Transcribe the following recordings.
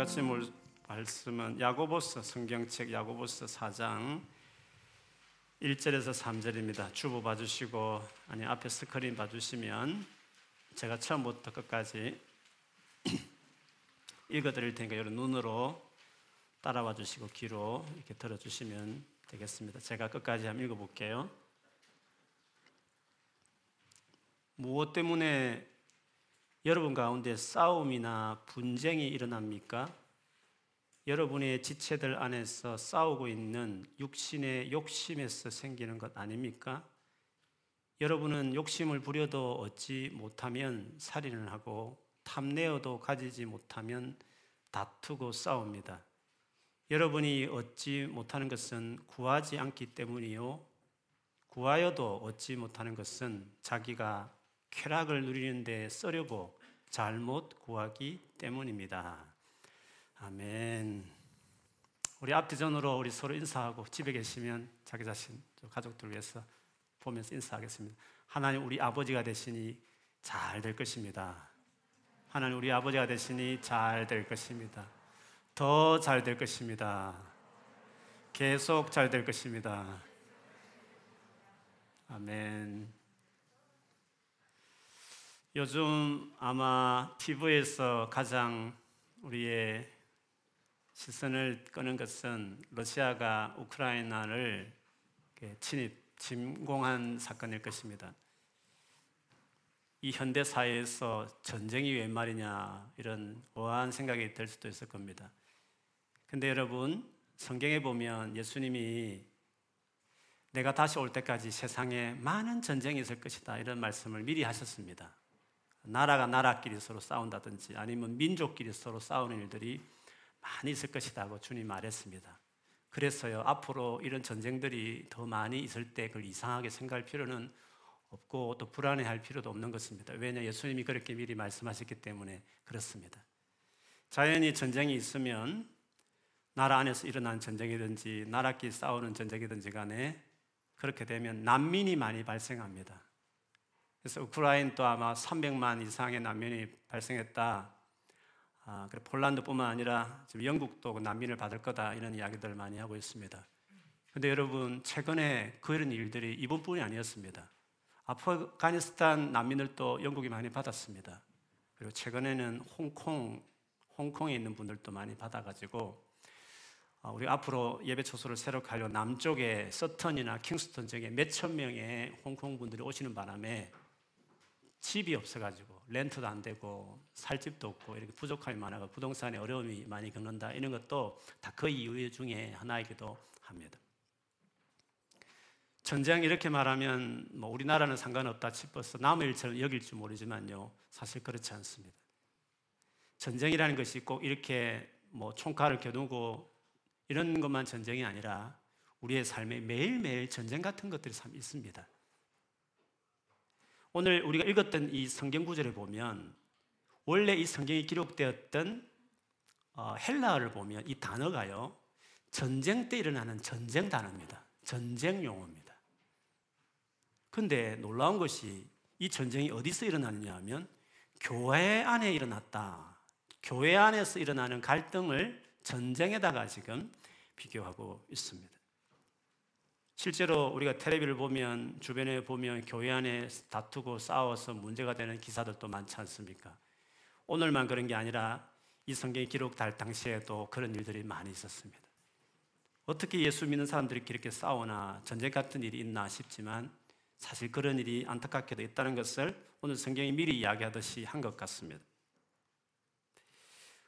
같이 말씀은 야고보서 성경책 야고보서 4장 1절에서 3절입니다. 주보 봐주시고 아니 앞에 스크린 봐주시면 제가 처음부터 끝까지 읽어드릴 테니까 여러분 눈으로 따라와 주시고 귀로 이렇게 들어주시면 되겠습니다. 제가 끝까지 한번 읽어볼게요. 무엇 때문에 여러분 가운데 싸움이나 분쟁이 일어납니까? 여러분의 지체들 안에서 싸우고 있는 육신의 욕심에서 생기는 것 아닙니까? 여러분은 욕심을 부려도 얻지 못하면 살인을 하고 탐내어도 가지지 못하면 다투고 싸웁니다. 여러분이 얻지 못하는 것은 구하지 않기 때문이요. 구하여도 얻지 못하는 것은 자기가 쾌락을 누리는데 쓰려고 잘못 구하기 때문입니다. 아멘. 우리 앞뒤전으로 우리 서로 인사하고 집에 계시면 자기 자신, 가족들 위해서 보면서 인사하겠습니다. 하나님 우리 아버지가 되시니 잘 될 것입니다. 하나님 우리 아버지가 되시니 잘 될 것입니다. 더 잘 될 것입니다. 계속 잘 될 것입니다. 아멘. 요즘 아마 TV에서 가장 우리의 시선을 끄는 것은 러시아가 우크라이나를 침입, 침공한 사건일 것입니다. 이 현대 사회에서 전쟁이 웬 말이냐 이런 오한 생각이 들 수도 있을 겁니다. 근데 여러분 성경에 보면 예수님이 내가 다시 올 때까지 세상에 많은 전쟁이 있을 것이다 이런 말씀을 미리 하셨습니다. 나라가 나라끼리 서로 싸운다든지 아니면 민족끼리 서로 싸우는 일들이 많이 있을 것이라고 주님 말했습니다. 그래서요, 앞으로 이런 전쟁들이 더 많이 있을 때 그걸 이상하게 생각할 필요는 없고 또 불안해할 필요도 없는 것입니다. 왜냐 예수님이 그렇게 미리 말씀하셨기 때문에 그렇습니다. 자연히 전쟁이 있으면 나라 안에서 일어난 전쟁이든지 나라끼리 싸우는 전쟁이든지 간에 그렇게 되면 난민이 많이 발생합니다. 그래서 우크라이나도 아마 300만 이상의 난민이 발생했다. 아, 그래 폴란드뿐만 아니라 지금 영국도 그 난민을 받을 거다 이런 이야기들 많이 하고 있습니다. 근데 여러분 최근에 그런 일들이 이번뿐이 아니었습니다. 아프가니스탄 난민들도 영국이 많이 받았습니다. 그리고 최근에는 홍콩 홍콩에 있는 분들도 많이 받아가지고 아, 우리 앞으로 예배 초소를 새로 가려 남쪽에 서턴이나 킹스턴 쪽에 몇천 명의 홍콩 분들이 오시는 바람에 집이 없어가지고 렌트도 안 되고 살 집도 없고 이렇게 부족함이 많아서 부동산에 어려움이 많이 겪는다 이런 것도 다 그 이유 중에 하나이기도 합니다. 전쟁 이렇게 말하면 뭐 우리나라는 상관없다 싶어서 남의 일처럼 여길지 모르지만요 사실 그렇지 않습니다. 전쟁이라는 것이 꼭 이렇게 뭐 총칼을 겨누고 이런 것만 전쟁이 아니라 우리의 삶에 매일매일 전쟁 같은 것들이 참 있습니다. 오늘 우리가 읽었던 이 성경 구절에 보면 원래 이 성경이 기록되었던 어, 헬라어를 보면 이 단어가요 전쟁 때 일어나는 전쟁 단어입니다. 전쟁 용어입니다. 근데 놀라운 것이 이 전쟁이 어디서 일어났냐 하면 교회 안에 일어났다. 교회 안에서 일어나는 갈등을 전쟁에다가 지금 비교하고 있습니다. 실제로 우리가 텔레비를 보면 주변에 보면 교회 안에 다투고 싸워서 문제가 되는 기사들도 많지 않습니까? 오늘만 그런 게 아니라 이 성경이 기록될 당시에도 그런 일들이 많이 있었습니다. 어떻게 예수 믿는 사람들이 이렇게 싸우나 전쟁 같은 일이 있나 싶지만 사실 그런 일이 안타깝게도 있다는 것을 오늘 성경이 미리 이야기하듯이 한 것 같습니다.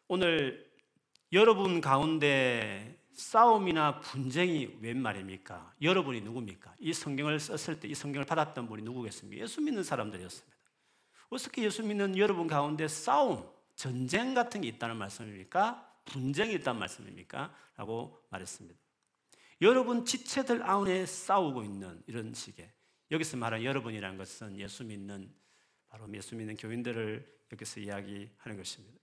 오늘 여러분 가운데 싸움이나 분쟁이 웬 말입니까? 여러분이 누굽니까? 이 성경을 썼을 때 이 성경을 받았던 분이 누구겠습니까? 예수 믿는 사람들이었습니다. 어떻게 예수 믿는 여러분 가운데 싸움, 전쟁 같은 게 있다는 말씀입니까? 분쟁이 있다는 말씀입니까? 라고 말했습니다. 여러분 지체들 안에 싸우고 있는 이런 식의 여기서 말한 여러분이라는 것은 예수 믿는 바로 예수 믿는 교인들을 여기서 이야기하는 것입니다.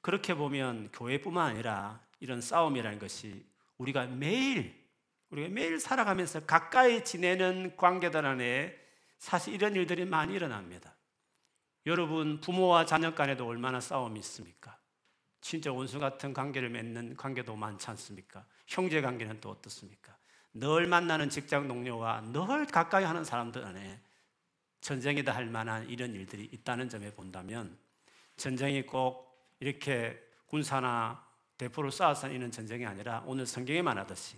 그렇게 보면 교회뿐만 아니라 이런 싸움이라는 것이 우리가 매일 우리가 매일 살아가면서 가까이 지내는 관계들 안에 사실 이런 일들이 많이 일어납니다. 여러분 부모와 자녀 간에도 얼마나 싸움이 있습니까? 진짜 원수 같은 관계를 맺는 관계도 많지 않습니까? 형제 관계는 또 어떻습니까? 늘 만나는 직장 동료와 늘 가까이 하는 사람들 안에 전쟁이다 할 만한 이런 일들이 있다는 점에 본다면 전쟁이 꼭 이렇게 군사나 대포를 쏴서 이는 전쟁이 아니라 오늘 성경에 말하듯이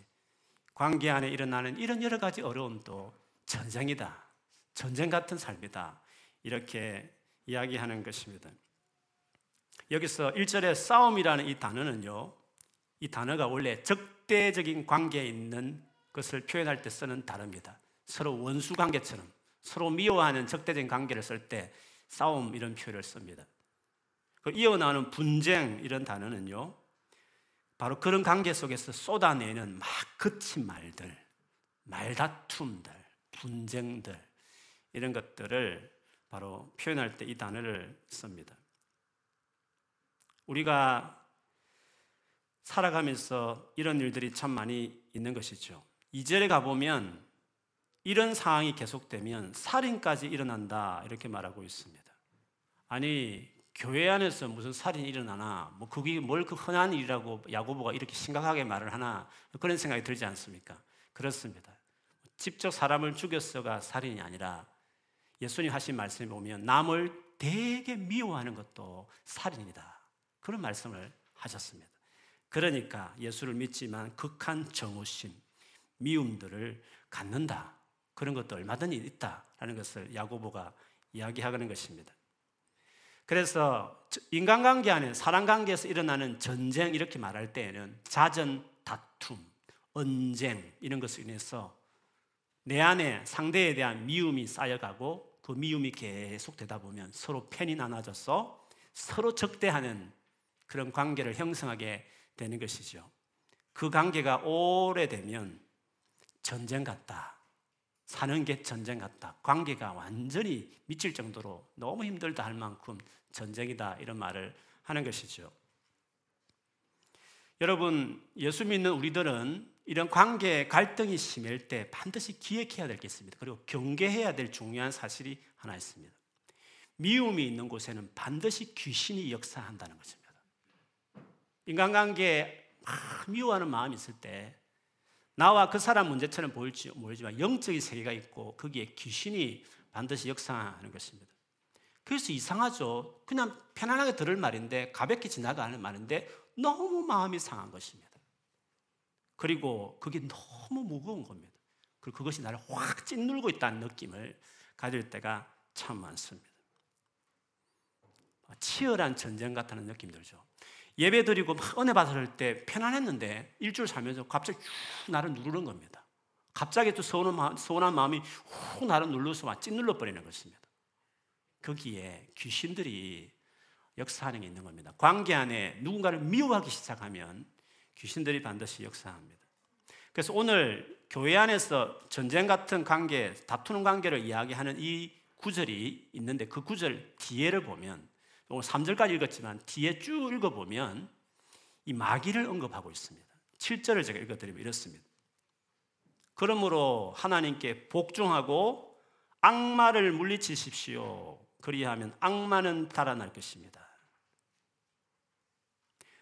관계 안에 일어나는 이런 여러 가지 어려움도 전쟁이다. 전쟁 같은 삶이다. 이렇게 이야기하는 것입니다. 여기서 1절에 싸움이라는 이 단어는요, 이 단어가 원래 적대적인 관계에 있는 것을 표현할 때 쓰는 단어입니다. 서로 원수 관계처럼 서로 미워하는 적대적인 관계를 쓸 때 싸움 이런 표현을 씁니다. 그 이어나오는 분쟁 이런 단어는요, 바로 그런 관계 속에서 쏟아내는 막 거친 말들, 말다툼들, 분쟁들 이런 것들을 바로 표현할 때 이 단어를 씁니다. 우리가 살아가면서 이런 일들이 참 많이 있는 것이죠. 2절에 가보면 이런 상황이 계속되면 살인까지 일어난다 이렇게 말하고 있습니다. 아니 교회 안에서 무슨 살인이 일어나나 뭐 그게 뭘 그 흔한 일이라고 야고보가 이렇게 심각하게 말을 하나 그런 생각이 들지 않습니까? 그렇습니다. 직접 사람을 죽였어가 살인이 아니라 예수님 하신 말씀에 보면 남을 되게 미워하는 것도 살인이다. 그런 말씀을 하셨습니다. 그러니까 예수를 믿지만 극한 정오심, 미움들을 갖는다. 그런 것도 얼마든지 있다라는 것을 야고보가 이야기하는 것입니다. 그래서 인간관계 안에 사람관계에서 일어나는 전쟁 이렇게 말할 때에는 자전 다툼, 언쟁 이런 것을 인해서 내 안에 상대에 대한 미움이 쌓여가고 그 미움이 계속 되다 보면 서로 편이 나눠져서 서로 적대하는 그런 관계를 형성하게 되는 것이죠. 그 관계가 오래되면 전쟁 같다. 사는 게 전쟁 같다. 관계가 완전히 미칠 정도로 너무 힘들다 할 만큼 전쟁이다. 이런 말을 하는 것이죠. 여러분, 예수 믿는 우리들은 이런 관계 갈등이 심할 때 반드시 기억해야 될 게 있습니다. 그리고 경계해야 될 중요한 사실이 하나 있습니다. 미움이 있는 곳에는 반드시 귀신이 역사한다는 것입니다. 인간관계에 미워하는 마음이 있을 때 나와 그 사람 문제처럼 보일지 모르지만 영적인 세계가 있고 거기에 귀신이 반드시 역사하는 것입니다. 그래서 이상하죠. 그냥 편안하게 들을 말인데 가볍게 지나가는 말인데 너무 마음이 상한 것입니다. 그리고 그게 너무 무거운 겁니다. 그리고 그것이 나를 확 찐눌고 있다는 느낌을 가질 때가 참 많습니다. 치열한 전쟁 같다는 느낌 들죠. 예배 드리고 막 은혜 받을 때 편안했는데 일주일 살면서 갑자기 쭉 나를 누르는 겁니다. 갑자기 또 서운한, 마음, 서운한 마음이 훅 나를 눌러서 막 찐눌러 버리는 것입니다. 거기에 귀신들이 역사하는 게 있는 겁니다. 관계 안에 누군가를 미워하기 시작하면 귀신들이 반드시 역사합니다. 그래서 오늘 교회 안에서 전쟁 같은 관계, 다투는 관계를 이야기하는 이 구절이 있는데 그 구절 뒤에를 보면 오늘 3절까지 읽었지만 뒤에 쭉 읽어보면 이 마귀를 언급하고 있습니다. 7절을 제가 읽어드리면 이렇습니다. 그러므로 하나님께 복종하고 악마를 물리치십시오. 그리하면 악마는 달아날 것입니다.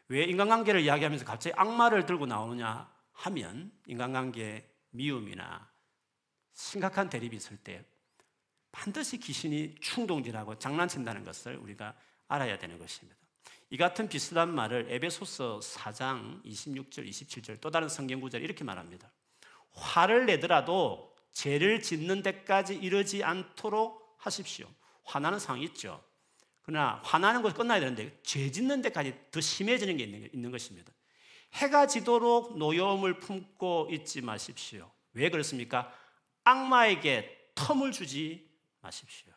왜 인간관계를 이야기하면서 갑자기 악마를 들고 나오느냐 하면 인간관계에 미움이나 심각한 대립이 있을 때 반드시 귀신이 충동질하고 장난친다는 것을 우리가 알아야 되는 것입니다. 이 같은 비슷한 말을 에베소서 4장 26절, 27절 또 다른 성경 구절 이렇게 말합니다. 화를 내더라도 죄를 짓는 데까지 이르지 않도록 하십시오. 화나는 상황이 있죠. 그러나 화나는 것이 끝나야 되는데 죄 짓는 데까지 더 심해지는 게 있는 것입니다. 해가 지도록 노여움을 품고 있지 마십시오. 왜 그렇습니까? 악마에게 텀을 주지 마십시오.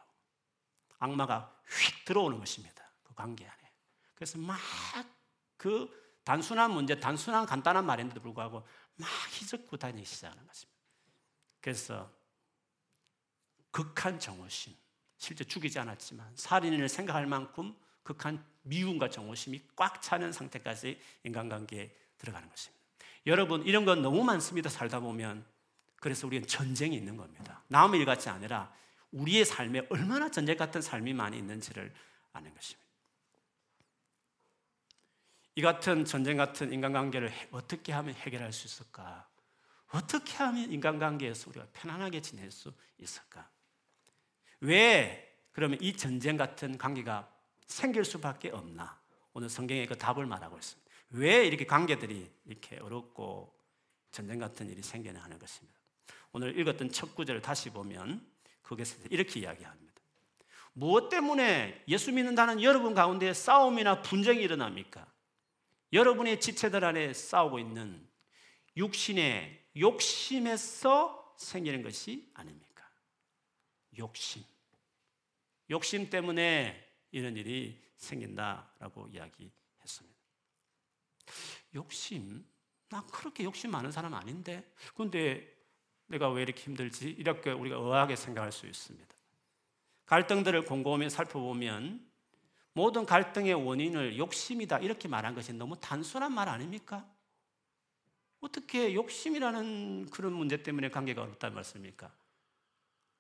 악마가 휙 들어오는 것입니다. 관계 안에. 그래서 막 그 단순한 문제, 단순한 간단한 말인데도 불구하고 막 희석고 다니기 시작하는 것입니다. 그래서 극한 정오심, 실제 죽이지 않았지만 살인을 생각할 만큼 극한 미움과 정오심이 꽉 차는 상태까지 인간관계에 들어가는 것입니다. 여러분, 이런 건 너무 많습니다. 살다 보면. 그래서 우리는 전쟁이 있는 겁니다. 남의 일 같이 아니라 우리의 삶에 얼마나 전쟁 같은 삶이 많이 있는지를 아는 것입니다. 이 같은 전쟁 같은 인간관계를 어떻게 하면 해결할 수 있을까? 어떻게 하면 인간관계에서 우리가 편안하게 지낼 수 있을까? 왜 그러면 이 전쟁 같은 관계가 생길 수밖에 없나? 오늘 성경에 그 답을 말하고 있습니다. 왜 이렇게 관계들이 이렇게 어렵고 전쟁 같은 일이 생겨나 하는 것입니다. 오늘 읽었던 첫 구절을 다시 보면 거기서 이렇게 이야기합니다. 무엇 때문에 예수 믿는다는 여러분 가운데 싸움이나 분쟁이 일어납니까? 여러분의 지체들 안에 싸우고 있는 육신의 욕심에서 생기는 것이 아닙니까? 욕심. 욕심 때문에 이런 일이 생긴다라고 이야기했습니다. 욕심? 나 그렇게 욕심 많은 사람 아닌데? 근데 내가 왜 이렇게 힘들지? 이렇게 우리가 의아하게 생각할 수 있습니다. 갈등들을 곰곰이 살펴보면 모든 갈등의 원인을 욕심이다 이렇게 말한 것이 너무 단순한 말 아닙니까? 어떻게 욕심이라는 그런 문제 때문에 관계가 어렵다는 말씀입니까?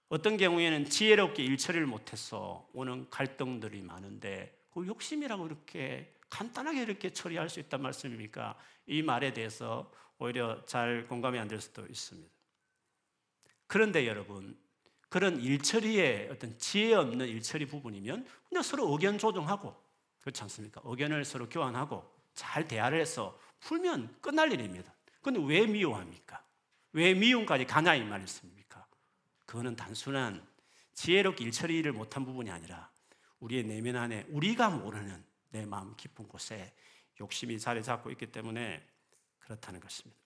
어떤 경우에는 지혜롭게 일처리를 못해서 오는 갈등들이 많은데 그 욕심이라고 이렇게 간단하게 이렇게 처리할 수 있단 말씀입니까? 이 말에 대해서 오히려 잘 공감이 안 될 수도 있습니다. 그런데 여러분, 그런 일처리의 어떤 지혜 없는 일처리 부분이면 그냥 서로 의견 조정하고 그렇지 않습니까? 의견을 서로 교환하고 잘 대화를 해서 풀면 끝날 일입니다. 그런데 왜 미워합니까? 왜 미움까지 가냐 이 말씀입니까? 그거는 단순한 지혜롭게 일처리를 못한 부분이 아니라 우리의 내면 안에 우리가 모르는 내 마음 깊은 곳에 욕심이 자리 잡고 있기 때문에 그렇다는 것입니다.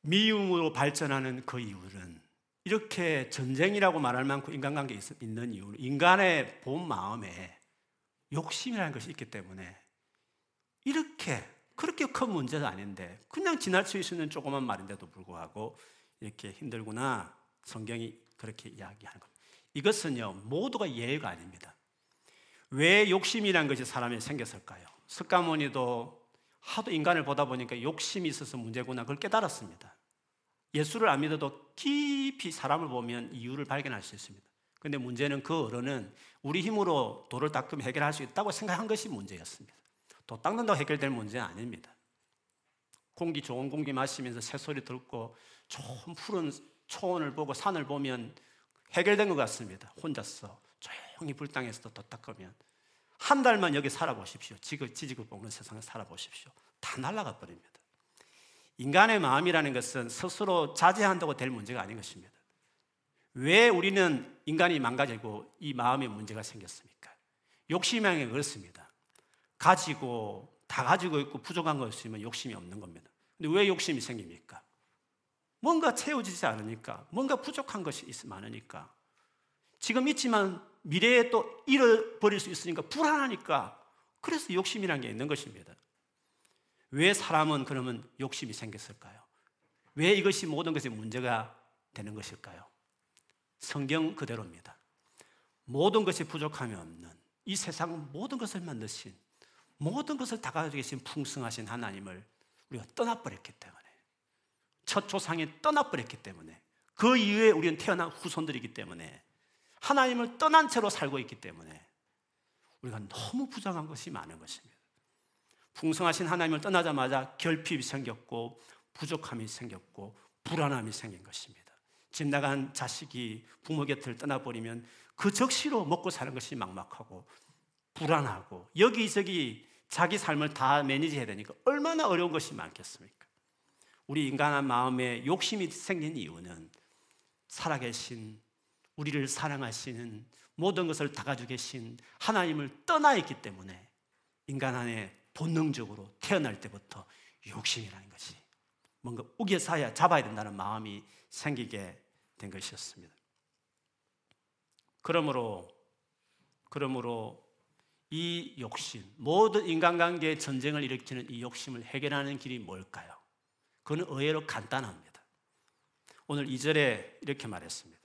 미움으로 발전하는 그 이유는 이렇게 전쟁이라고 말할 만큼 인간관계 있는 이유는 인간의 본 마음에 욕심이라는 것이 있기 때문에 이렇게 그렇게 큰 문제도 아닌데 그냥 지나칠 수 있는 조그만 말인데도 불구하고 이렇게 힘들구나 성경이 그렇게 이야기하는 겁니다. 이것은요 모두가 예외가 아닙니다. 왜 욕심이란 것이 사람에 생겼을까요? 석가모니도 하도 인간을 보다 보니까 욕심이 있어서 문제구나 그걸 깨달았습니다. 예수를 안 믿어도 깊이 사람을 보면 이유를 발견할 수 있습니다. 근데 문제는 그 어른은 우리 힘으로 돌을 닦으면 해결할 수 있다고 생각한 것이 문제였습니다. 도 닦는다고 해결될 문제는 아닙니다. 공기 좋은 공기 마시면서 새소리 듣고 좋은 푸른 초원을 보고 산을 보면 해결된 것 같습니다. 혼자서 조용히 불당에서 도 닦으면 한 달만 여기 살아보십시오. 지그 지지고 볶는 세상에 살아보십시오. 다 날아가 버립니다. 인간의 마음이라는 것은 스스로 자제한다고 될 문제가 아닌 것입니다. 왜 우리는 인간이 망가지고 이 마음에 문제가 생겼습니까? 욕심이 그렇습니다. 가지고 다 가지고 있고 부족한 것 있으면 욕심이 없는 겁니다. 근데 왜 욕심이 생깁니까? 뭔가 채워지지 않으니까, 뭔가 부족한 것이 많으니까, 지금 있지만 미래에 또 잃어버릴 수 있으니까 불안하니까, 그래서 욕심이라는 게 있는 것입니다. 왜 사람은 그러면 욕심이 생겼을까요? 왜 이것이 모든 것이 문제가 되는 것일까요? 성경 그대로입니다. 모든 것이 부족함이 없는 이 세상 모든 것을 만드신 모든 것을 다 가지고 계신 풍성하신 하나님을 우리가 떠나버렸기 때문에 첫 조상이 떠나버렸기 때문에 그 이후에 우리는 태어난 후손들이기 때문에 하나님을 떠난 채로 살고 있기 때문에 우리가 너무 부정한 것이 많은 것입니다. 풍성하신 하나님을 떠나자마자 결핍이 생겼고 부족함이 생겼고 불안함이 생긴 것입니다. 집 나간 자식이 부모 곁을 떠나버리면 그 적시로 먹고 사는 것이 막막하고 불안하고 여기저기 자기 삶을 다 매니지해야 되니까 얼마나 어려운 것이 많겠습니까? 우리 인간한 마음에 욕심이 생긴 이유는 살아계신 우리를 사랑하시는 모든 것을 다 가지고 계신 하나님을 떠나 있기 때문에 인간 안에 본능적으로 태어날 때부터 욕심이라는 것이 뭔가 우겨사야 잡아야 된다는 마음이 생기게 된 것이었습니다. 그러므로 그러므로 이 욕심, 모든 인간관계의 전쟁을 일으키는 이 욕심을 해결하는 길이 뭘까요? 그건 의외로 간단합니다. 오늘 2절에 이렇게 말했습니다.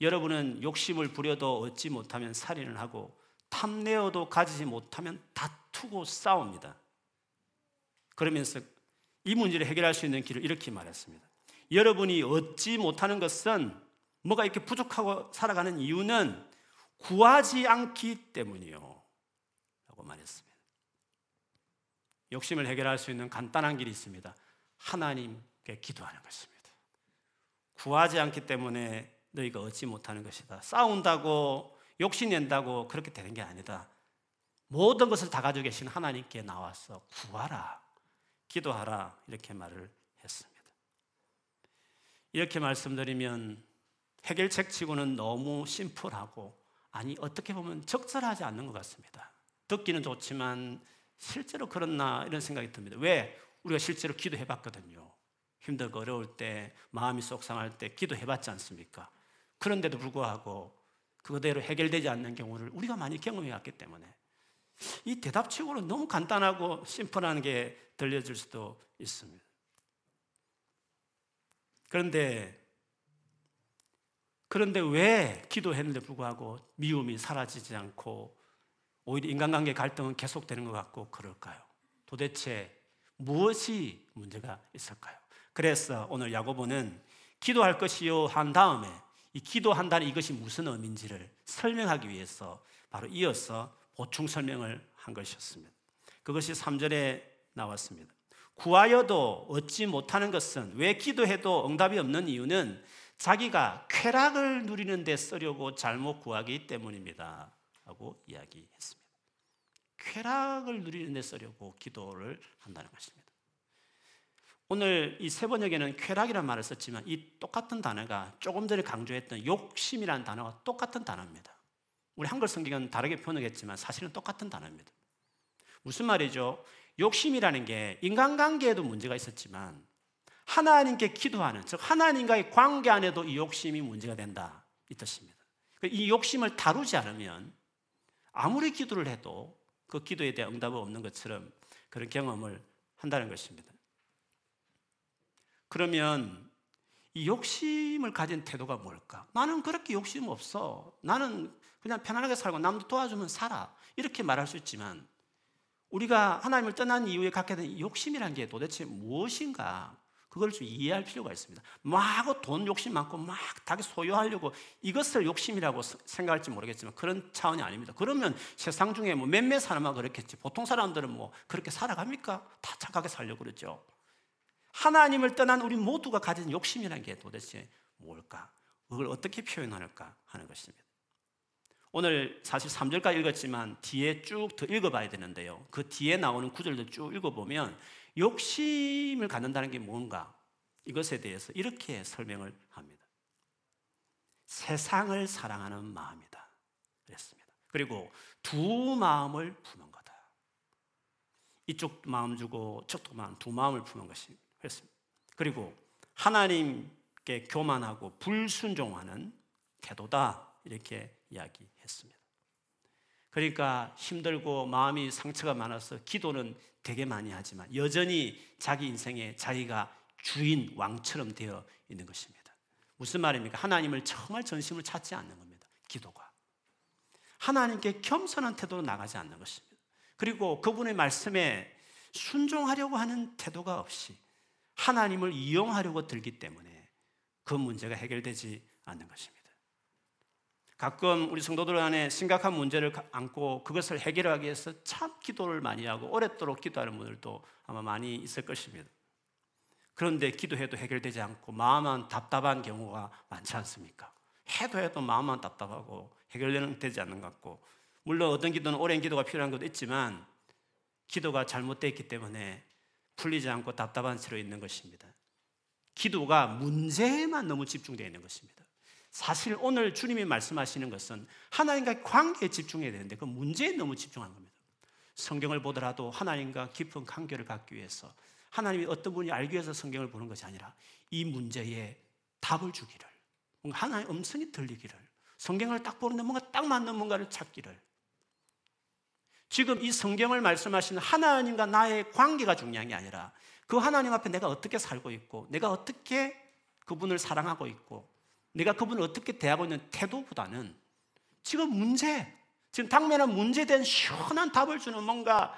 여러분은 욕심을 부려도 얻지 못하면 살인을 하고 탐내어도 가지지 못하면 다투고 싸웁니다. 그러면서 이 문제를 해결할 수 있는 길을 이렇게 말했습니다. 여러분이 얻지 못하는 것은 뭐가 이렇게 부족하고 살아가는 이유는 구하지 않기 때문이요. 라고 말했습니다. 욕심을 해결할 수 있는 간단한 길이 있습니다. 하나님께 기도하는 것입니다. 구하지 않기 때문에 너희가 얻지 못하는 것이다. 싸운다고 욕심낸다고 그렇게 되는 게 아니다. 모든 것을 다 가지고 계신 하나님께 나와서 구하라. 기도하라. 이렇게 말을 했습니다. 이렇게 말씀드리면 해결책 치고는 너무 심플하고 아니 어떻게 보면 적절하지 않는 것 같습니다. 듣기는 좋지만 실제로 그렇나 이런 생각이 듭니다. 왜? 우리가 실제로 기도해 봤거든요. 힘들고 어려울 때, 마음이 속상할 때 기도해 봤지 않습니까? 그런데도 불구하고 그대로 해결되지 않는 경우를 우리가 많이 경험해 왔기 때문에 이 대답치고는 너무 간단하고 심플한 게 들려질 수도 있습니다. 그런데 그런데 왜 기도했는데 불구하고 미움이 사라지지 않고 오히려 인간관계 갈등은 계속되는 것 같고 그럴까요? 도대체 무엇이 문제가 있을까요? 그래서 오늘 야고보는 기도할 것이요 한 다음에 이 기도한다는 이것이 무슨 의미인지를 설명하기 위해서 바로 이어서 보충 설명을 한 것이었습니다. 그것이 3절에 나왔습니다. 구하여도 얻지 못하는 것은 왜 기도해도 응답이 없는 이유는 자기가 쾌락을 누리는 데 쓰려고 잘못 구하기 때문입니다. 하고 이야기했습니다. 쾌락을 누리는 데 쓰려고 기도를 한다는 것입니다. 오늘 이 세 번역에는 쾌락이라는 말을 썼지만 이 똑같은 단어가 조금 전에 강조했던 욕심이라는 단어가 똑같은 단어입니다. 우리 한글 성경은 다르게 표현하겠지만 사실은 똑같은 단어입니다. 무슨 말이죠? 욕심이라는 게 인간관계에도 문제가 있었지만 하나님께 기도하는 즉 하나님과의 관계 안에도 이 욕심이 문제가 된다 이 뜻입니다. 이 욕심을 다루지 않으면 아무리 기도를 해도 그 기도에 대한 응답이 없는 것처럼 그런 경험을 한다는 것입니다. 그러면 이 욕심을 가진 태도가 뭘까? 나는 그렇게 욕심 없어. 나는 그냥 편안하게 살고 남도 도와주면 살아. 이렇게 말할 수 있지만 우리가 하나님을 떠난 이후에 갖게 된 욕심이란 게 도대체 무엇인가? 그걸 좀 이해할 필요가 있습니다. 막 돈 욕심 많고 막 자기 소유하려고 이것을 욕심이라고 생각할지 모르겠지만 그런 차원이 아닙니다. 그러면 세상 중에 뭐 몇몇 사람은 그렇겠지. 보통 사람들은 뭐 그렇게 살아갑니까? 다 착하게 살려고 그러죠. 하나님을 떠난 우리 모두가 가진 욕심이라는 게 도대체 뭘까? 그걸 어떻게 표현할까 하는 것입니다. 오늘 사실 3절까지 읽었지만 뒤에 쭉 더 읽어봐야 되는데요. 그 뒤에 나오는 구절도 쭉 읽어보면 욕심을 갖는다는 게 뭔가 이것에 대해서 이렇게 설명을 합니다. 세상을 사랑하는 마음이다. 그랬습니다. 그리고 두 마음을 푸는 거다. 이쪽 마음 주고 저쪽 마음 두 마음을 푸는 것이 그랬습니다. 그리고 하나님께 교만하고 불순종하는 태도다. 이렇게 이야기 했습니다. 그러니까 힘들고 마음이 상처가 많아서 기도는 되게 많이 하지만 여전히 자기 인생에 자기가 주인 왕처럼 되어 있는 것입니다. 무슨 말입니까? 하나님을 정말 전심을 찾지 않는 겁니다. 기도가. 하나님께 겸손한 태도로 나가지 않는 것입니다. 그리고 그분의 말씀에 순종하려고 하는 태도가 없이 하나님을 이용하려고 들기 때문에 그 문제가 해결되지 않는 것입니다. 가끔 우리 성도들 안에 심각한 문제를 안고 그것을 해결하기 위해서 참 기도를 많이 하고 오랫도록 기도하는 분들도 아마 많이 있을 것입니다. 그런데 기도해도 해결되지 않고 마음만 답답한 경우가 많지 않습니까? 해도 해도 마음만 답답하고 해결되는 되지 않는 것 같고 물론 어떤 기도는 오랜 기도가 필요한 것도 있지만 기도가 잘못되어 있기 때문에 풀리지 않고 답답한 채로 있는 것입니다. 기도가 문제에만 너무 집중되어 있는 것입니다. 사실 오늘 주님이 말씀하시는 것은 하나님과 관계에 집중해야 되는데 그 문제에 너무 집중한 겁니다. 성경을 보더라도 하나님과 깊은 관계를 갖기 위해서 하나님이 어떤 분이 알기 위해서 성경을 보는 것이 아니라 이 문제에 답을 주기를 뭔가 하나님의 음성이 들리기를 성경을 딱 보는데 뭔가 딱 맞는 뭔가를 찾기를 지금 이 성경을 말씀하시는 하나님과 나의 관계가 중요한 게 아니라 그 하나님 앞에 내가 어떻게 살고 있고 내가 어떻게 그분을 사랑하고 있고 내가 그분을 어떻게 대하고 있는 태도보다는 지금 문제, 지금 당면한 문제에 대한 시원한 답을 주는 뭔가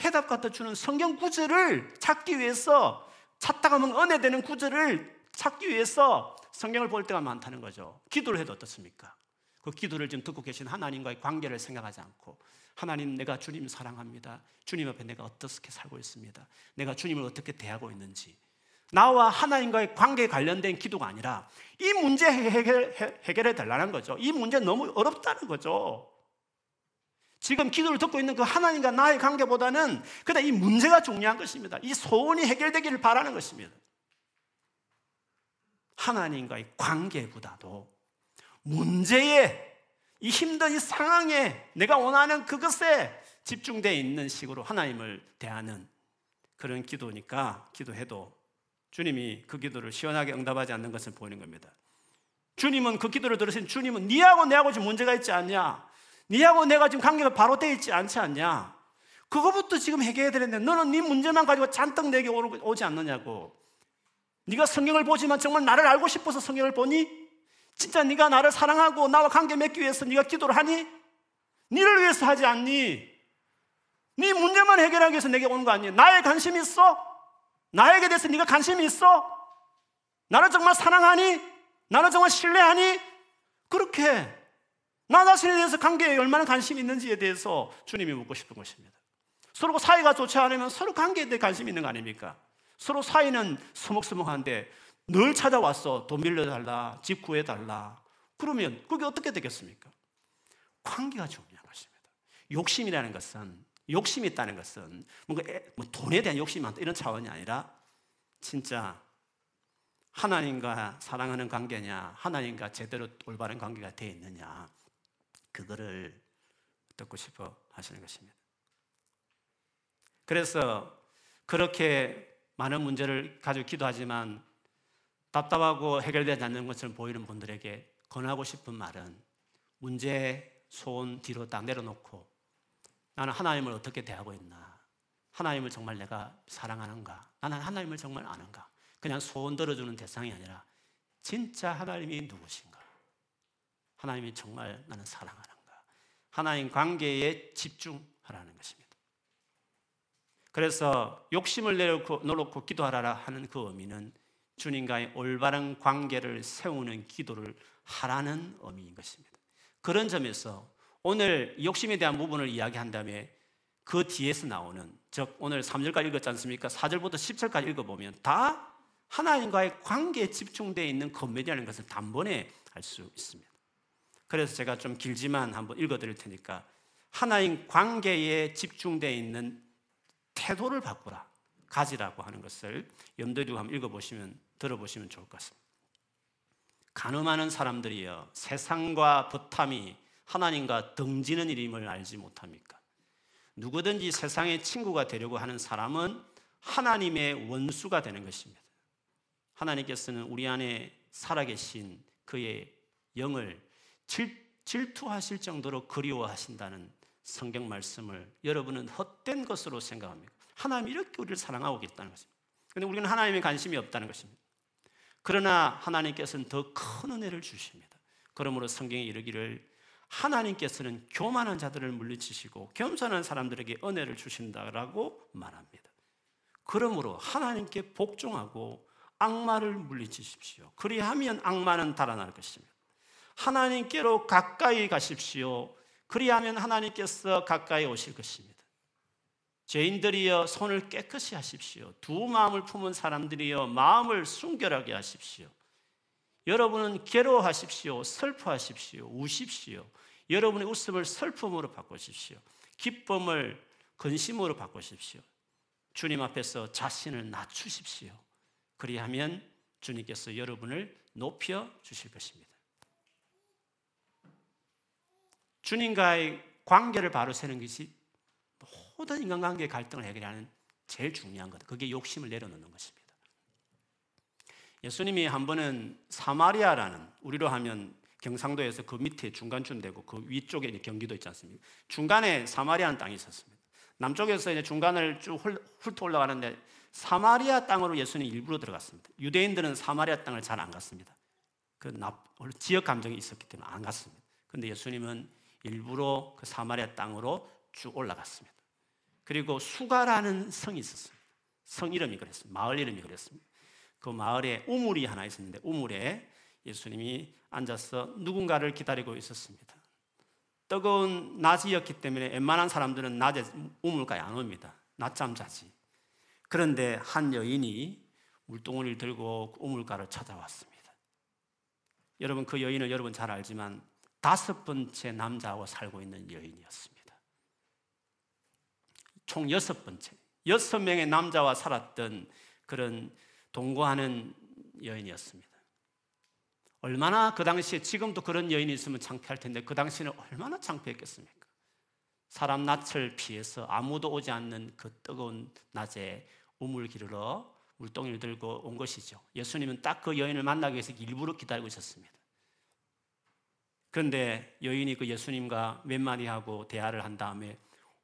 해답 갖다 주는 성경 구절을 찾기 위해서 찾다가 면 은혜 되는 구절을 찾기 위해서 성경을 볼 때가 많다는 거죠. 기도를 해도 어떻습니까? 그 기도를 지금 듣고 계신 하나님과의 관계를 생각하지 않고 하나님 내가 주님 사랑합니다. 주님 앞에 내가 어떻게 살고 있습니다. 내가 주님을 어떻게 대하고 있는지. 나와 하나님과의 관계에 관련된 기도가 아니라 이 문제 해결, 해결해 달라는 거죠. 이 문제 너무 어렵다는 거죠. 지금 기도를 듣고 있는 그 하나님과 나의 관계보다는 그냥 이 문제가 중요한 것입니다. 이 소원이 해결되기를 바라는 것입니다. 하나님과의 관계보다도 문제에 이 힘든 이 상황에 내가 원하는 그것에 집중되어 있는 식으로 하나님을 대하는 그런 기도니까 기도해도 주님이 그 기도를 시원하게 응답하지 않는 것을 보이는 겁니다. 주님은 그 기도를 들으신 주님은 니하고 내하고 지금 문제가 있지 않냐? 니하고 내가 지금 관계가 바로 돼 있지 않지 않냐? 그거부터 지금 해결해야 되는데 너는 네 문제만 가지고 잔뜩 내게 오지 않느냐고. 네가 성경을 보지만 정말 나를 알고 싶어서 성경을 보니? 진짜 네가 나를 사랑하고 나와 관계 맺기 위해서 네가 기도를 하니? 니를 위해서 하지 않니? 네 문제만 해결하기 위해서 내게 오는 거 아니야? 나에 관심 있어? 나에게 대해서 네가 관심이 있어? 나를 정말 사랑하니? 나를 정말 신뢰하니? 그렇게 나 자신에 대해서 관계에 얼마나 관심이 있는지에 대해서 주님이 묻고 싶은 것입니다. 서로 사이가 좋지 않으면 서로 관계에 대해 관심이 있는 거 아닙니까? 서로 사이는 서먹서먹한데 늘 찾아왔어. 돈 빌려달라. 집 구해달라. 그러면 그게 어떻게 되겠습니까? 관계가 중요한 것입니다. 욕심이라는 것은, 욕심이 있다는 것은 뭔가 뭐 돈에 대한 욕심이 많다 이런 차원이 아니라 진짜 하나님과 사랑하는 관계냐, 하나님과 제대로 올바른 관계가 되어 있느냐, 그거를 듣고 싶어 하시는 것입니다. 그래서 그렇게 많은 문제를 가지고 기도하지만 답답하고 해결되지 않는 것처럼 보이는 분들에게 권하고 싶은 말은 문제 소원 뒤로 딱 내려놓고 나는 하나님을 어떻게 대하고 있나? 하나님을 정말 내가 사랑하는가? 나는 하나님을 정말 아는가? 그냥 소원 들어주는 대상이 아니라 진짜 하나님이 누구신가? 하나님이 정말 나는 사랑하는가? 하나님 관계에 집중하라는 것입니다. 그래서 욕심을 내놓고, 기도하라 하는 그 의미는 주님과의 올바른 관계를 세우는 기도를 하라는 의미인 것입니다. 그런 점에서 오늘 욕심에 대한 부분을 이야기한 다음에 그 뒤에서 나오는 즉 오늘 3절까지 읽었지 않습니까? 4절부터 10절까지 읽어보면 다 하나님과의 관계에 집중되어 있는 건면이라는 것을 단번에 알 수 있습니다. 그래서 제가 좀 길지만 한번 읽어드릴 테니까 하나님 관계에 집중되어 있는 태도를 바꾸라. 가지라고 하는 것을 염두에 두고 한번 읽어보시면 들어보시면 좋을 것 같습니다. 가늠하는 사람들이여 세상과 부탐이 하나님과 등지는 일임을 알지 못합니까? 누구든지 세상의 친구가 되려고 하는 사람은 하나님의 원수가 되는 것입니다. 하나님께서는 우리 안에 살아계신 그의 영을 질, 질투하실 정도로 그리워하신다는 성경 말씀을 여러분은 헛된 것으로 생각합니까? 하나님이 이렇게 우리를 사랑하고 계다는 것입니다. 그런데 우리는 하나님의 관심이 없다는 것입니다. 그러나 하나님께서는 더 큰 은혜를 주십니다. 그러므로 성경에 이르기를 하나님께서는 교만한 자들을 물리치시고 겸손한 사람들에게 은혜를 주신다라고 말합니다. 그러므로 하나님께 복종하고 악마를 물리치십시오. 그리하면 악마는 달아날 것입니다. 하나님께로 가까이 가십시오. 그리하면 하나님께서 가까이 오실 것입니다. 죄인들이여 손을 깨끗이 하십시오. 두 마음을 품은 사람들이여 마음을 순결하게 하십시오. 여러분은 괴로워하십시오. 슬퍼하십시오. 우십시오. 여러분의 웃음을 슬픔으로 바꾸십시오. 기쁨을 근심으로 바꾸십시오. 주님 앞에서 자신을 낮추십시오. 그리하면 주님께서 여러분을 높여 주실 것입니다. 주님과의 관계를 바로 세는 것이 모든 인간관계 갈등을 해결하는 제일 중요한 것. 그게 욕심을 내려놓는 것입니다. 예수님이 한 번은 사마리아라는 우리로 하면 경상도에서 그 밑에 중간쯤 되고 그 위쪽에 경기도 있지 않습니까? 중간에 사마리아는 땅이 있었습니다. 남쪽에서 이제 중간을 쭉 훑어 올라가는데 사마리아 땅으로 예수님이 일부러 들어갔습니다. 유대인들은 사마리아 땅을 잘 안 갔습니다. 그 지역 감정이 있었기 때문에 안 갔습니다. 근데 예수님은 일부러 그 사마리아 땅으로 쭉 올라갔습니다. 그리고 수가라는 성이 있었습니다. 성 이름이 그랬습니다. 마을 이름이 그랬습니다. 그 마을에 우물이 하나 있었는데 우물에 예수님이 앉아서 누군가를 기다리고 있었습니다. 뜨거운 낮이었기 때문에 웬만한 사람들은 낮에 우물가에 안 옵니다. 낮잠 자지. 그런데 한 여인이 물동이를 들고 우물가를 찾아왔습니다. 여러분 그 여인은 여러분 잘 알지만 다섯 번째 남자하고 살고 있는 여인이었습니다. 총 여섯 번째, 여섯 명의 남자와 살았던 그런 동거하는 여인이었습니다. 얼마나 그 당시에 지금도 그런 여인이 있으면 창피할 텐데 그 당시에는 얼마나 창피했겠습니까? 사람 낯을 피해서 아무도 오지 않는 그 뜨거운 낮에 우물 기르러 물동이를 들고 온 것이죠. 예수님은 딱 그 여인을 만나기 위해서 일부러 기다리고 있었습니다. 그런데 여인이 그 예수님과 몇 마디 하고 대화를 한 다음에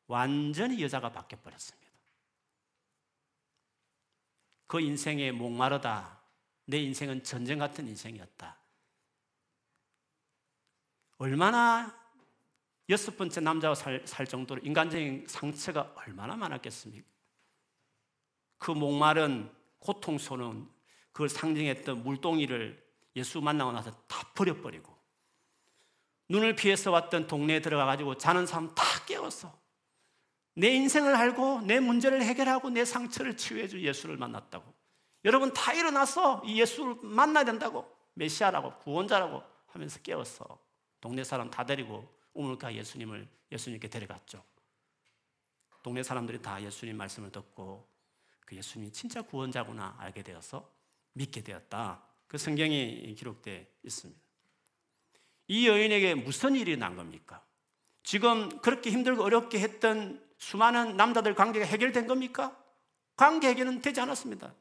완전히 여자가 바뀌어 버렸습니다. 그 인생에 목마르다. 내 인생은 전쟁 같은 인생이었다. 얼마나 여섯 번째 남자와 살, 살 정도로 인간적인 상처가 얼마나 많았겠습니까? 그 목마른 고통스러운 그걸 상징했던 물동이를 예수 만나고 나서 다 버려버리고 눈을 피해서 왔던 동네에 들어가 가지고 자는 사람 다 깨웠어. 내 인생을 알고 내 문제를 해결하고 내 상처를 치유해 줄 예수를 만났다고. 여러분 다 일어나서 이 예수를 만나야 된다고. 메시아라고 구원자라고 하면서 깨웠어. 동네 사람 다 데리고 우물가 예수님을 예수님께 데려갔죠. 동네 사람들이 다 예수님 말씀을 듣고 그 예수님이 진짜 구원자구나 알게 되어서 믿게 되었다. 그 성경이 기록되어 있습니다. 이 여인에게 무슨 일이 난 겁니까? 지금 그렇게 힘들고 어렵게 했던 수많은 남자들 관계가 해결된 겁니까? 관계 해결은 되지 않았습니다.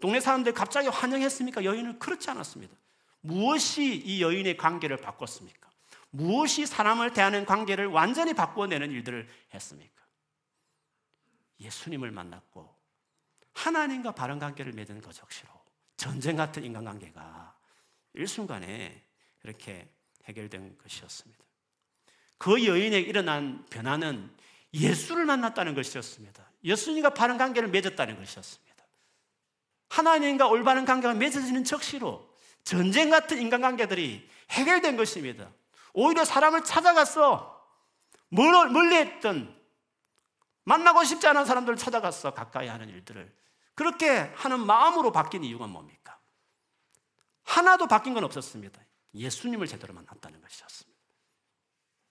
동네 사람들 갑자기 환영했습니까? 여인은 그렇지 않았습니다. 무엇이 이 여인의 관계를 바꿨습니까? 무엇이 사람을 대하는 관계를 완전히 바꾸어내는 일들을 했습니까? 예수님을 만났고 하나님과 바른 관계를 맺은 것 적시로 전쟁 같은 인간관계가 일순간에 그렇게 해결된 것이었습니다. 그 여인에게 일어난 변화는 예수를 만났다는 것이었습니다. 예수님과 바른 관계를 맺었다는 것이었습니다. 하나님과 올바른 관계가 맺어지는 적시로 전쟁 같은 인간관계들이 해결된 것입니다. 오히려 사람을 찾아갔어. 멀리 했던 만나고 싶지 않은 사람들을 찾아갔어. 가까이 하는 일들을. 그렇게 하는 마음으로 바뀐 이유가 뭡니까? 하나도 바뀐 건 없었습니다. 예수님을 제대로 만났다는 것이었습니다.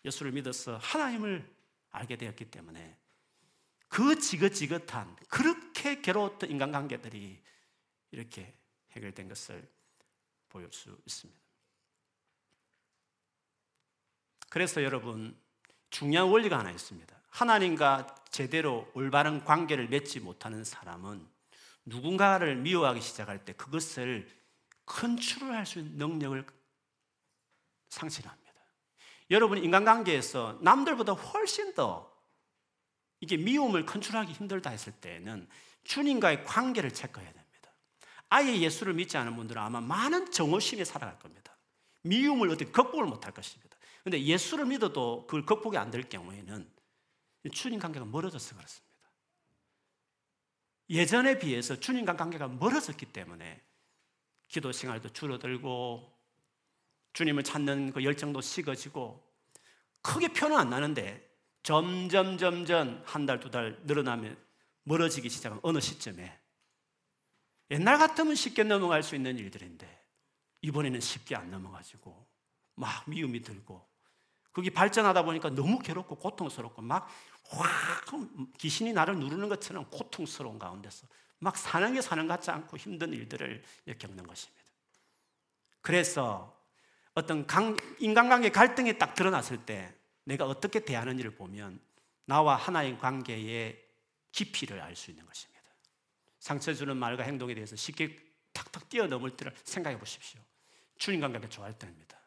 예수를 믿어서 하나님을 알게 되었기 때문에 그 지긋지긋한 그렇게 괴로웠던 인간관계들이 이렇게 해결된 것을 보일 수 있습니다. 그래서 여러분 중요한 원리가 하나 있습니다. 하나님과 제대로 올바른 관계를 맺지 못하는 사람은 누군가를 미워하기 시작할 때 그것을 컨트롤할 수 있는 능력을 상실합니다. 여러분 인간관계에서 남들보다 훨씬 더 이게 미움을 컨트롤하기 힘들다 했을 때는 주님과의 관계를 체크해야 됩니다. 아예 예수를 믿지 않은 분들은 아마 많은 정오심에 살아갈 겁니다. 미움을 어떻게 극복을 못할 것입니다. 근데 예수를 믿어도 그걸 극복이 안 될 경우에는 주님 관계가 멀어져서 그렇습니다. 예전에 비해서 주님과 관계가 멀어졌기 때문에 기도 생활도 줄어들고 주님을 찾는 그 열정도 식어지고 크게 표는 안 나는데 점점 점점 한 달 두 달 늘어나면 멀어지기 시작한 어느 시점에 옛날 같으면 쉽게 넘어갈 수 있는 일들인데 이번에는 쉽게 안 넘어가지고 막 미움이 들고 그게 발전하다 보니까 너무 괴롭고 고통스럽고 막 확 귀신이 나를 누르는 것처럼 고통스러운 가운데서 막 사는 게 사는 것 같지 않고 힘든 일들을 겪는 것입니다. 그래서 어떤 인간관계 갈등이 딱 드러났을 때 내가 어떻게 대하는지를 보면 나와 하나의 관계의 깊이를 알 수 있는 것입니다. 상처 주는 말과 행동에 대해서 쉽게 탁탁 뛰어넘을 때를 생각해 보십시오. 주님 관계가 좋아할 때입니다.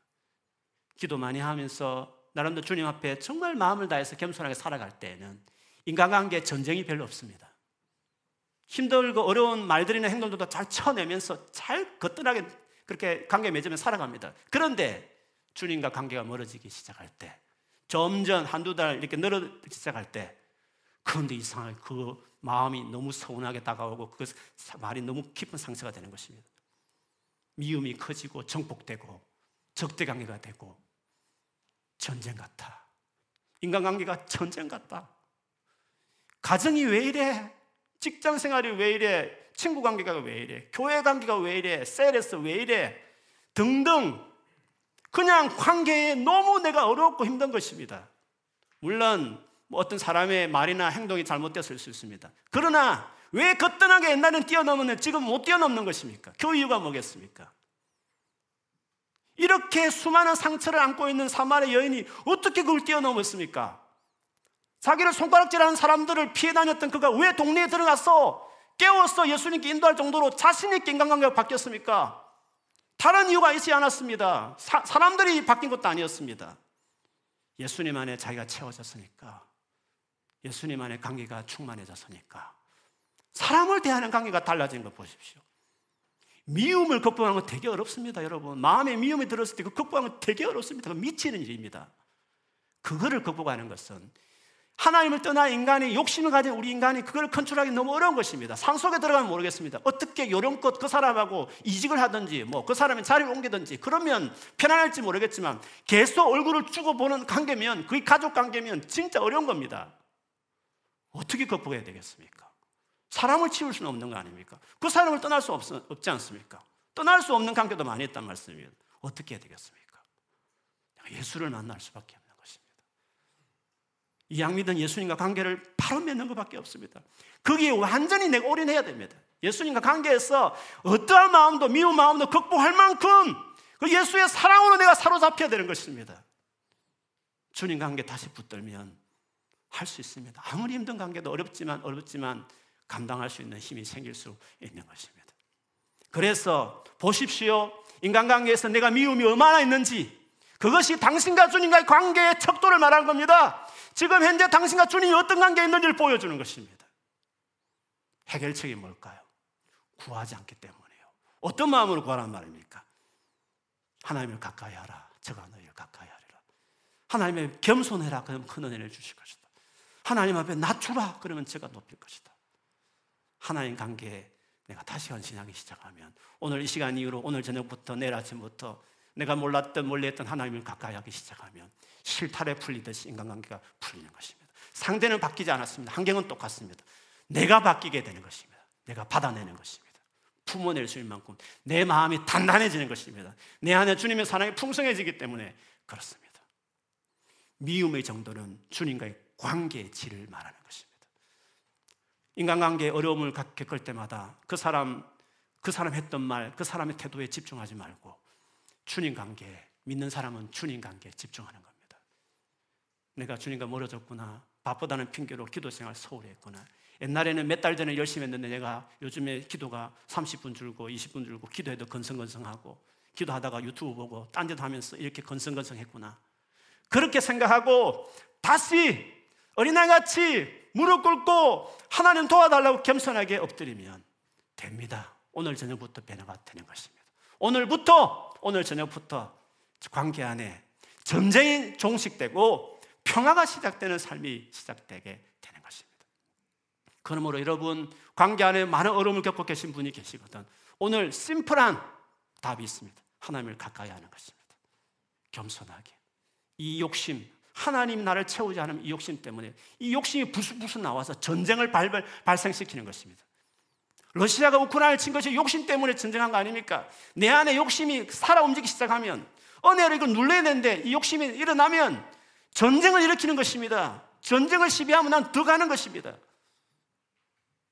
기도 많이 하면서 나름대로 주님 앞에 정말 마음을 다해서 겸손하게 살아갈 때에는 인간관계 전쟁이 별로 없습니다. 힘들고 어려운 말들이나 행동들도 잘 쳐내면서 잘 거뜬하게 그렇게 관계 맺으면 살아갑니다. 그런데 주님과 관계가 멀어지기 시작할 때, 점점 한두 달 이렇게 늘어지기 시작할 때, 그런데 이상하게 그 마음이 너무 서운하게 다가오고 그 말이 너무 깊은 상처가 되는 것입니다. 미움이 커지고 정복되고 적대관계가 되고 전쟁 같아. 인간관계가 전쟁 같다. 가정이 왜 이래? 직장 생활이 왜 이래? 친구 관계가 왜 이래? 교회 관계가 왜 이래? 셀에서 왜 이래? 등등. 그냥 관계에 너무 내가 어렵고 힘든 것입니다. 물론 뭐 어떤 사람의 말이나 행동이 잘못됐을 수 있습니다. 그러나 왜 거뜬하게 옛날엔 뛰어넘었는데 지금 못 뛰어넘는 것입니까? 그 이유가 뭐겠습니까? 이렇게 수많은 상처를 안고 있는 사마리 여인이 어떻게 그걸 뛰어넘었습니까? 자기를 손가락질하는 사람들을 피해 다녔던 그가 왜 동네에 들어갔어? 깨웠어 예수님께 인도할 정도로 자신 있게 인간관계가 바뀌었습니까? 다른 이유가 있지 않았습니다. 사, 사람들이 바뀐 것도 아니었습니다. 예수님 안에 자기가 채워졌으니까. 예수님 안에 관계가 충만해졌으니까. 사람을 대하는 관계가 달라진 거 보십시오. 미움을 극복하는 건 되게 어렵습니다, 여러분. 마음에 미움이 들었을 때 그 극복하는 건 되게 어렵습니다. 미치는 일입니다. 그거를 극복하는 것은 하나님을 떠나 인간이 욕심을 가진 우리 인간이 그걸 컨트롤하기 너무 어려운 것입니다. 상속에 들어가면 모르겠습니다. 어떻게 요령껏 그 사람하고 이직을 하든지 뭐 그 사람이 자리를 옮기든지 그러면 편안할지 모르겠지만 계속 얼굴을 주고 보는 관계면 그게 가족 관계면 진짜 어려운 겁니다. 어떻게 극복해야 되겠습니까? 사람을 치울 수는 없는 거 아닙니까? 그 사람을 떠날 수 없, 없지 않습니까? 떠날 수 없는 관계도 많이 있단 말씀이에요. 어떻게 해야 되겠습니까? 예수를 만날 수밖에 없는. 이양 믿은 예수님과 관계를 바로 맺는 것밖에 없습니다. 거기에 완전히 내가 올인해야 됩니다. 예수님과 관계에서 어떠한 마음도 미운 마음도 극복할 만큼 그 예수의 사랑으로 내가 사로잡혀야 되는 것입니다. 주님 관계 다시 붙들면 할 수 있습니다. 아무리 힘든 관계도 어렵지만 어렵지만 감당할 수 있는 힘이 생길 수 있는 것입니다. 그래서 보십시오. 인간관계에서 내가 미움이 얼마나 있는지 그것이 당신과 주님과의 관계의 척도를 말하는 겁니다. 지금 현재 당신과 주님이 어떤 관계에 있는지를 보여주는 것입니다. 해결책이 뭘까요? 구하지 않기 때문이에요. 어떤 마음으로 구하란 말입니까? 하나님을 가까이 하라. 제가 너희를 가까이 하리라. 하나님의 겸손해라. 그럼 큰 은혜를 주실 것이다. 하나님 앞에 낮추라. 그러면 제가 높일 것이다. 하나님 관계에 내가 다시 헌신하기 시작하면 오늘 이 시간 이후로 오늘 저녁부터 내일 아침부터 내가 몰랐던 몰랐던 하나님을 가까이 하기 시작하면 실타래 풀리듯이 인간관계가 풀리는 것입니다. 상대는 바뀌지 않았습니다. 환경은 똑같습니다. 내가 바뀌게 되는 것입니다. 내가 받아내는 것입니다. 품어낼 수 있는 만큼 내 마음이 단단해지는 것입니다. 내 안에 주님의 사랑이 풍성해지기 때문에 그렇습니다. 미움의 정도는 주님과의 관계의 질을 말하는 것입니다. 인간관계에 어려움을 겪을 때마다 그 사람, 그 사람 했던 말, 그 사람의 태도에 집중하지 말고 주님 관계, 믿는 사람은 주님 관계에 집중하는 겁니다. 내가 주님과 멀어졌구나. 바쁘다는 핑계로 기도 생활 소홀히 했구나. 옛날에는 몇 달 전에 열심히 했는데 내가 요즘에 기도가 30분 줄고 20분 줄고 기도해도 건성건성하고 기도하다가 유튜브 보고 딴짓 하면서 이렇게 건성건성 했구나. 그렇게 생각하고 다시 어린아이같이 무릎 꿇고 하나님 도와달라고 겸손하게 엎드리면 됩니다. 오늘 저녁부터 변화가 되는 것입니다. 오늘부터, 오늘 저녁부터 관계 안에 전쟁이 종식되고 평화가 시작되는 삶이 시작되게 되는 것입니다. 그러므로 여러분, 관계 안에 많은 어려움을 겪고 계신 분이 계시거든. 오늘 심플한 답이 있습니다. 하나님을 가까이 하는 것입니다. 겸손하게. 이 욕심, 하나님 나를 채우지 않으면 이 욕심 때문에 이 욕심이 부수부수 나와서 전쟁을 발발, 발생시키는 것입니다. 러시아가 우크라이나를 친 것이 욕심 때문에 전쟁한 거 아닙니까? 내 안에 욕심이 살아 움직이기 시작하면 은혜를 이걸 눌러야 되는데 이 욕심이 일어나면 전쟁을 일으키는 것입니다. 전쟁을 시비하면 난 더 가는 것입니다.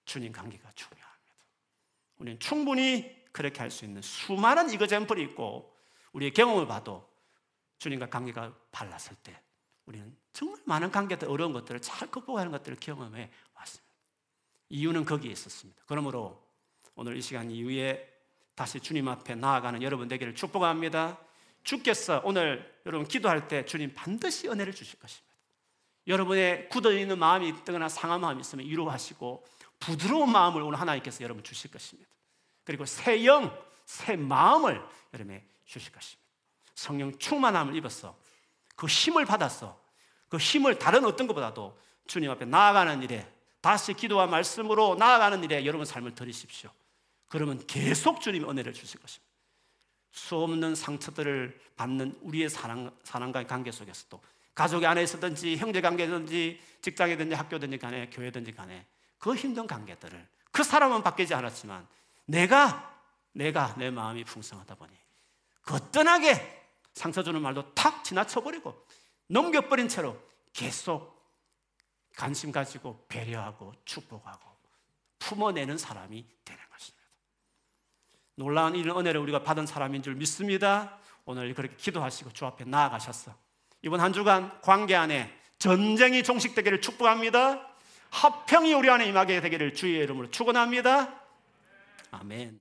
주님 관계가 중요합니다. 우리는 충분히 그렇게 할 수 있는 수많은 이거잼플이 있고 우리의 경험을 봐도 주님과 관계가 발랐을 때 우리는 정말 많은 관계들 어려운 것들을 잘 극복하는 것들을 경험해. 이유는 거기에 있었습니다. 그러므로 오늘 이 시간 이후에 다시 주님 앞에 나아가는 여러분 되기를 축복합니다. 주께서 오늘 여러분 기도할 때 주님 반드시 은혜를 주실 것입니다. 여러분의 굳어 있는 마음이 있거나 상한 마음이 있으면 위로하시고 부드러운 마음을 오늘 하나님께서 여러분 주실 것입니다. 그리고 새 영, 새 마음을 여러분에 주실 것입니다. 성령 충만함을 입어서 그 힘을 받았어. 그 힘을 다른 어떤 것보다도 주님 앞에 나아가는 일에 다시 기도와 말씀으로 나아가는 일에 여러분 삶을 들이십시오. 그러면 계속 주님의 은혜를 주실 것입니다. 수 없는 상처들을 받는 우리의 사랑, 사랑과의 관계 속에서도 가족 안에서든지 형제 관계든지 직장이든지 학교든지 간에 교회든지 간에 그 힘든 관계들을 그 사람은 바뀌지 않았지만 내가 내가 내 마음이 풍성하다 보니 거뜬하게 상처 주는 말도 탁 지나쳐버리고 넘겨버린 채로 계속 관심 가지고 배려하고 축복하고 품어내는 사람이 되는 것입니다. 놀라운 이런 은혜를 우리가 받은 사람인 줄 믿습니다. 오늘 그렇게 기도하시고 주 앞에 나아가셨어. 이번 한 주간 관계 안에 전쟁이 종식되기를 축복합니다. 화평이 우리 안에 임하게 되기를 주의 이름으로 축원합니다. 아멘.